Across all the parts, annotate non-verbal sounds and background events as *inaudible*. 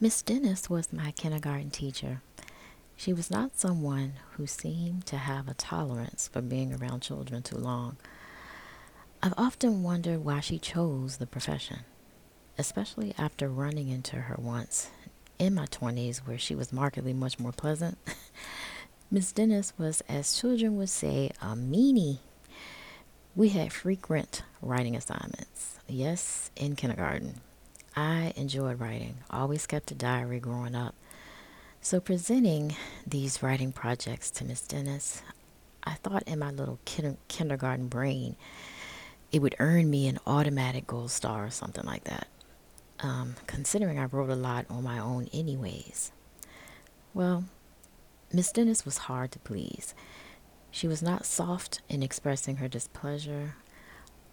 Miss Dennis was my kindergarten teacher. She was not someone who seemed to have a tolerance for being around children too long. I've often wondered why she chose the profession, especially after running into her once in my 20s where she was markedly much more pleasant. *laughs* Miss Dennis was, as children would say, a meanie. We had frequent writing assignments. Yes, in kindergarten. I enjoyed writing, always kept a diary growing up. So, presenting these writing projects to Miss Dennis, I thought in my little kin- kindergarten brain it would earn me an automatic gold star or something like that um, considering I wrote a lot on my own, anyways. Well, Miss Dennis was hard to please. She was not soft in expressing her displeasure.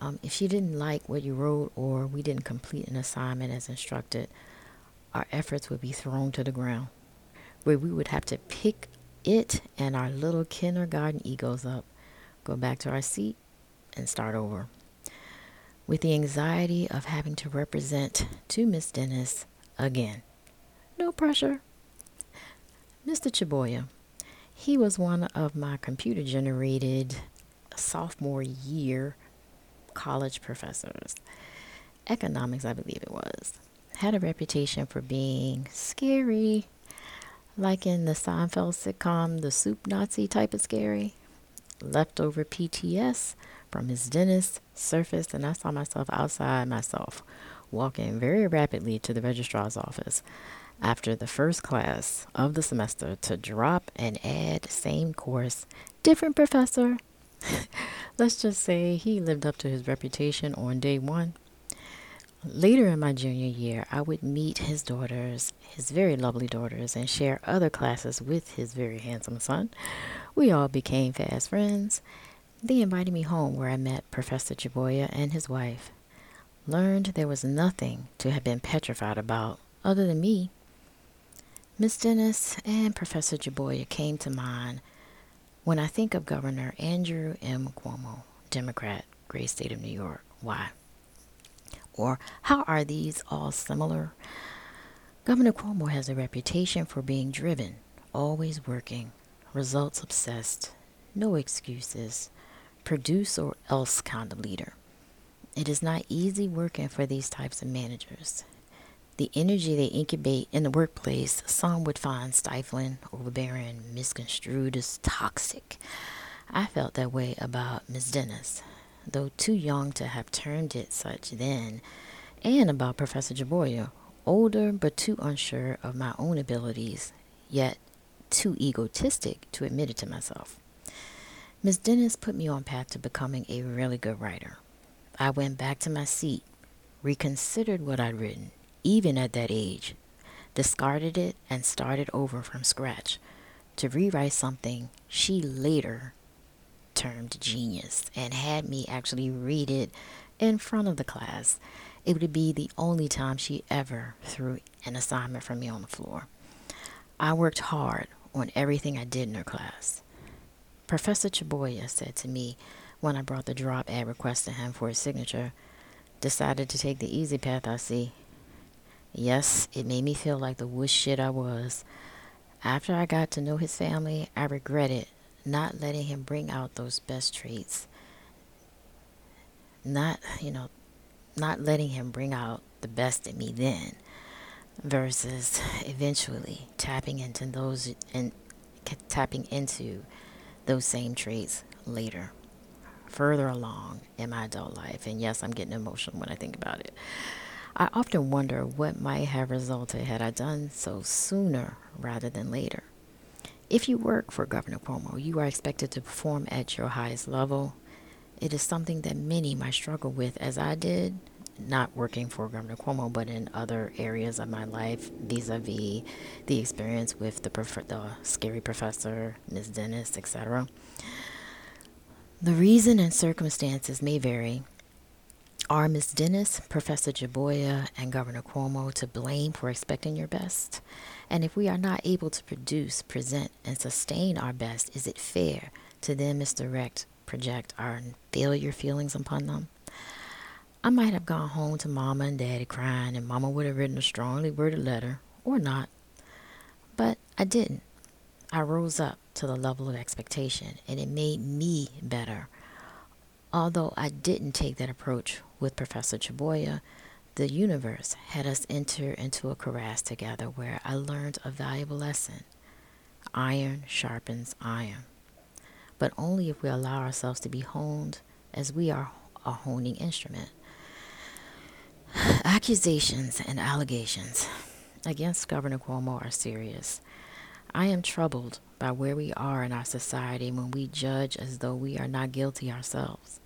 Um, if she didn't like what you wrote or we didn't complete an assignment as instructed, our efforts would be thrown to the ground, where we would have to pick it and our little kindergarten egos up, go back to our seat, and start over with the anxiety of having to represent to Miss Dennis again. No pressure. Mr. Chaboya, he was one of my computer generated sophomore year college professors. Economics, I believe it was. Had a reputation for being scary, like in the Seinfeld sitcom, the Soup Nazi type of scary. Leftover PTS from Miss Dennis surfaced, and I saw myself outside myself, walking very rapidly to the registrar's office after the first class of the semester to drop and add the same course, different professor. *laughs* Let's just say he lived up to his reputation on day one. Later in my junior year, I would meet his daughters, his very lovely daughters, and share other classes with his very handsome son. We all became fast friends, they invited me home where I met Professor Chaboya and his wife. Learned there was nothing to have been petrified about other than me. Miss Dennis and Professor Chaboya came to mind when I think of Governor Andrew M. Cuomo, Democrat, great state of New York. Why? Or how are these all similar? Governor Cuomo has a reputation for being driven, always working, results obsessed, no excuses, produce or else kind of leader. It is not easy working for these types of managers. The energy they incubate in the workplace, some would find stifling, overbearing, misconstrued as toxic. I felt that way about Miss Dennis, though too young to have termed it such then, and about Professor Chaboya, older but too unsure of my own abilities, yet too egotistic to admit it to myself. Miss Dennis put me on path to becoming a really good writer. I went back to my seat, reconsidered what I'd written, even at that age, discarded it, and started over from scratch to rewrite something she later termed genius and had me actually read it in front of the class. It would be the only time she ever threw an assignment for me on the floor. I worked hard on everything I did in her class. Professor Chaboya said to me when I brought the drop ad request to him for his signature, decided to take the easy path, I see. Yes, it made me feel like the wuss shit I was. After I got to know his family, I regretted not letting him bring out those best traits. Not, you know, not letting him bring out the best in me then versus eventually tapping into those and tapping into those same traits later, further along in my adult life. And yes, I'm getting emotional when I think about it. I often wonder what might have resulted had I done so sooner rather than later. If you work for Governor Cuomo, you are expected to perform at your highest level. It is something that many might struggle with, as I did, not working for Governor Cuomo, but in other areas of my life, vis-a-vis the experience with the, prof- the scary professor, Ms. Dennis, etc. The reason and circumstances may vary. Are Ms. Dennis, Professor Chaboya, and Governor Cuomo to blame for expecting your best? And if we are not able to produce, present, and sustain our best, is it fair to then misdirect, project our failure feelings upon them? I might have gone home to mama and daddy crying, and mama would have written a strongly worded letter, or not. But I didn't. I rose up to the level of expectation and it made me better. Although I didn't take that approach with Professor Chaboya, the universe had us enter into a crevasse together where I learned a valuable lesson. Iron sharpens iron, but only if we allow ourselves to be honed as we are a honing instrument. *sighs* Accusations and allegations against Governor Cuomo are serious. I am troubled by where we are in our society when we judge as though we are not guilty ourselves,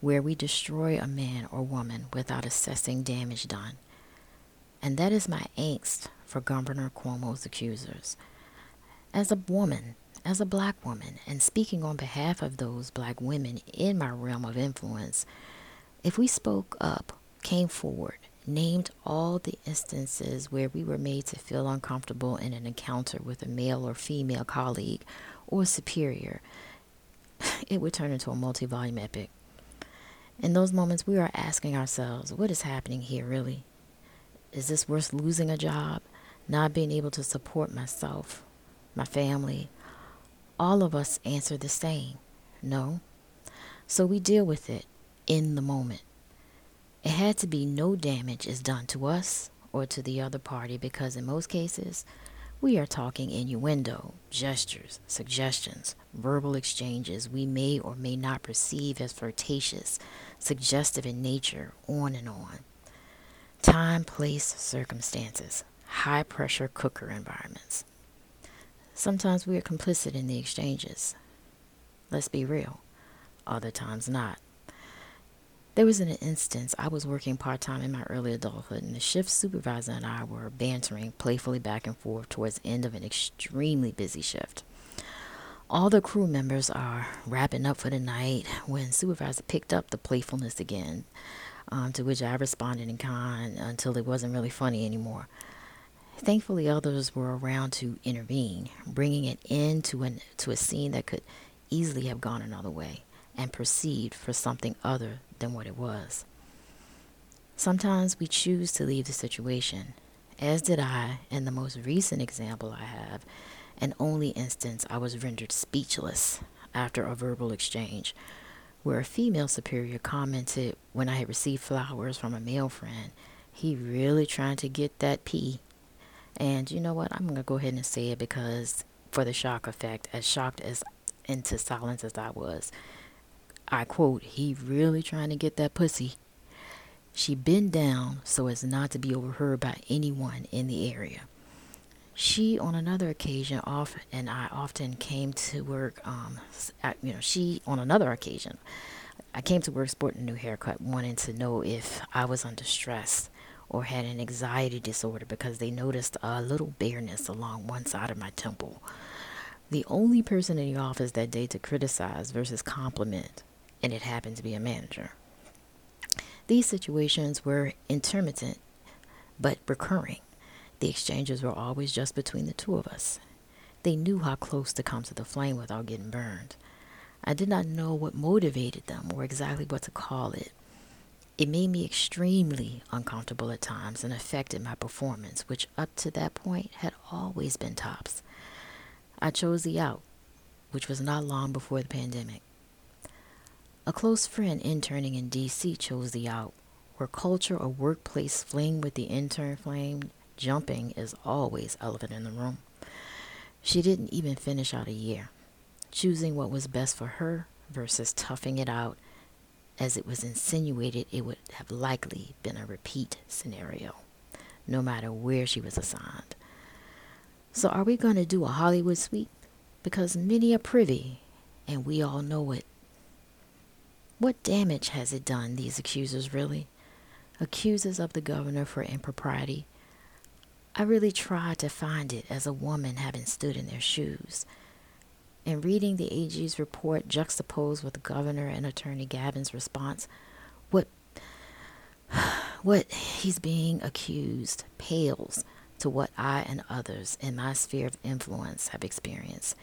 where we destroy a man or woman without assessing damage done. And that is my angst for Governor Cuomo's accusers. As a woman, as a black woman, and speaking on behalf of those black women in my realm of influence, if we spoke up, came forward, named all the instances where we were made to feel uncomfortable in an encounter with a male or female colleague or superior, *laughs* it would turn into a multi volume epic. In those moments, we are asking ourselves, what is happening here, really? Is this worth losing a job, not being able to support myself, my family? All of us answer the same no. So we deal with it in the moment. It had to be no damage is done to us or to the other party because in most cases, we are talking innuendo, gestures, suggestions, verbal exchanges we may or may not perceive as flirtatious, suggestive in nature, on and on. Time, place, circumstances, high pressure cooker environments. Sometimes we are complicit in the exchanges. Let's be real. Other times not. There was an instance I was working part time in my early adulthood, and the shift supervisor and I were bantering playfully back and forth towards the end of an extremely busy shift. All the crew members are wrapping up for the night when supervisor picked up the playfulness again, um, to which I responded in kind until it wasn't really funny anymore. Thankfully, others were around to intervene, bringing it into an, to a scene that could easily have gone another way and perceived for something other than what it was. Sometimes we choose to leave the situation, as did I in the most recent example I have, and only instance I was rendered speechless after a verbal exchange, where a female superior commented when I had received flowers from a male friend, he really trying to get that pee. And you know what? I'm going to go ahead and say it because for the shock effect, as shocked as into silence as I was, I quote, he really trying to get that pussy. She bent down so as not to be overheard by anyone in the area. She, on another occasion, off and I often came to work. Um, you know, she on another occasion, I came to work sporting a new haircut, wanting to know if I was under stress or had an anxiety disorder because they noticed a little bareness along one side of my temple. The only person in the office that day to criticize versus compliment and it happened to be a manager. These situations were intermittent but recurring. The exchanges were always just between the two of us. They knew how close to come to the flame without getting burned. I did not know what motivated them or exactly what to call it. It made me extremely uncomfortable at times and affected my performance, which up to that point had always been tops. I chose the out, which was not long before the pandemic. A close friend interning in D.C. chose the out, where culture or workplace fling with the intern flame, jumping is always elephant in the room. She didn't even finish out a year, choosing what was best for her versus toughing it out, as it was insinuated it would have likely been a repeat scenario, no matter where she was assigned. So, are we going to do a Hollywood sweep? Because many are privy, and we all know it. What damage has it done, these accusers really? Accusers of the governor for impropriety. I really tried to find it as a woman having stood in their shoes. In reading the AG's report juxtaposed with governor and Attorney Glavin's response, what *sighs* what he's being accused pales to what I and others in my sphere of influence have experienced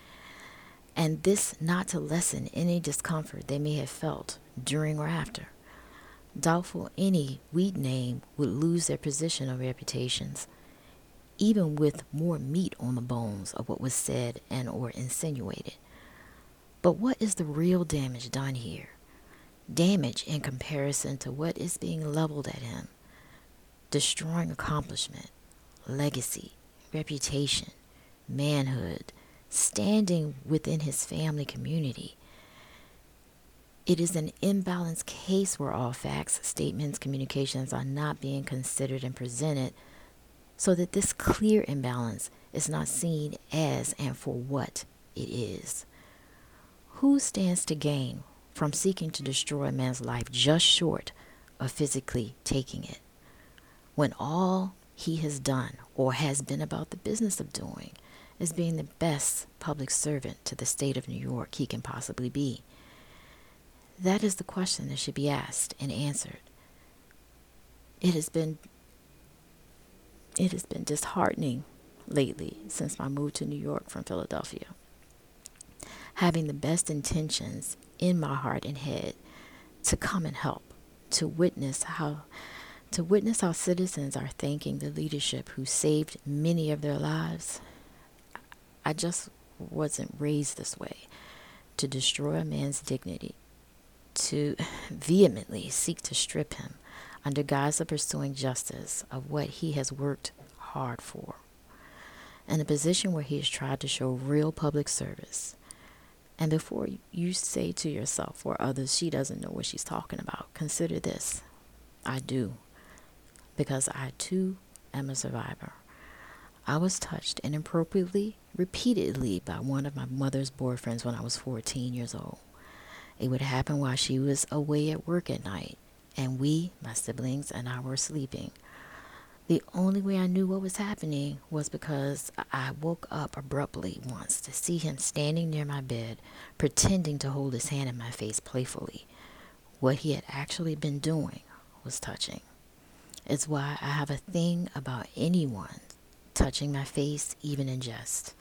and this not to lessen any discomfort they may have felt during or after. Doubtful any we'd name would lose their position or reputations. even with more meat on the bones of what was said and or insinuated. But what is the real damage done here? Damage in comparison to what is being leveled at him, destroying accomplishment, legacy, reputation, manhood, standing within his family community. It is an imbalanced case where all facts, statements, communications are not being considered and presented so that this clear imbalance is not seen as and for what it is. Who stands to gain from seeking to destroy a man's life just short of physically taking it? When all he has done or has been about the business of doing is being the best public servant to the state of New York he can possibly be. That is the question that should be asked and answered. It has been it has been disheartening lately since my move to New York from Philadelphia. Having the best intentions in my heart and head to come and help, to witness how to witness how citizens are thanking the leadership who saved many of their lives. I just wasn't raised this way to destroy a man's dignity, to vehemently seek to strip him under guise of pursuing justice of what he has worked hard for. In a position where he has tried to show real public service. And before you say to yourself or others, she doesn't know what she's talking about, consider this. I do. Because I too am a survivor. I was touched inappropriately, repeatedly, by one of my mother's boyfriends when I was 14 years old. It would happen while she was away at work at night and we, my siblings, and I were sleeping. The only way I knew what was happening was because I woke up abruptly once to see him standing near my bed, pretending to hold his hand in my face playfully. What he had actually been doing was touching. It's why I have a thing about anyone touching my face, even in jest.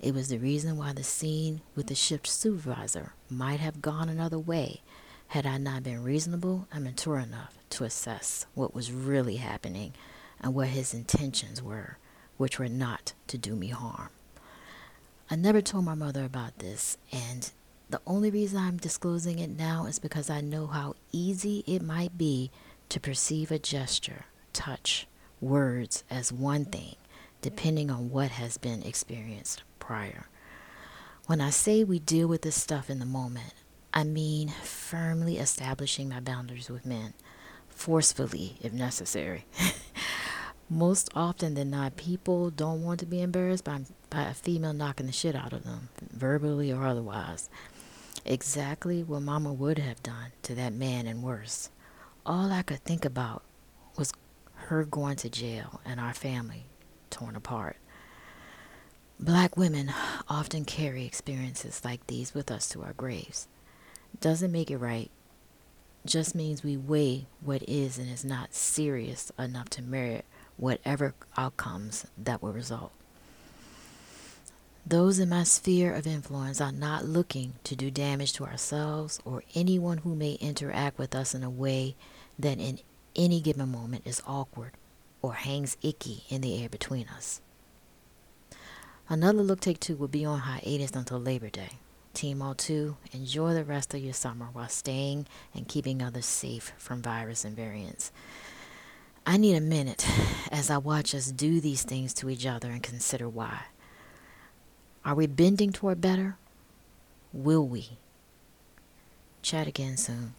It was the reason why the scene with the shift supervisor might have gone another way had I not been reasonable and mature enough to assess what was really happening and what his intentions were, which were not to do me harm. I never told my mother about this, and the only reason I'm disclosing it now is because I know how easy it might be to perceive a gesture, touch, words as one thing, depending on what has been experienced prior. When I say we deal with this stuff in the moment, I mean firmly establishing my boundaries with men, forcefully if necessary. *laughs* Most often than not, people don't want to be embarrassed by, by a female knocking the shit out of them, verbally or otherwise. Exactly what Mama would have done to that man and worse. All I could think about was her going to jail and our family torn apart. Black women often carry experiences like these with us to our graves doesn't make it right. Just means we weigh what is and is not serious enough to merit whatever outcomes that will result. Those in my sphere of influence are not looking to do damage to ourselves or anyone who may interact with us in a way that in any given moment is awkward or hangs icky in the air between us. Another look take two will be on hiatus until Labor Day. Timo 2, enjoy the rest of your summer while staying and keeping others safe from virus and variants. I need a minute as I watch us do these things to each other and consider why. Are we bending toward better? Will we? Chat again soon.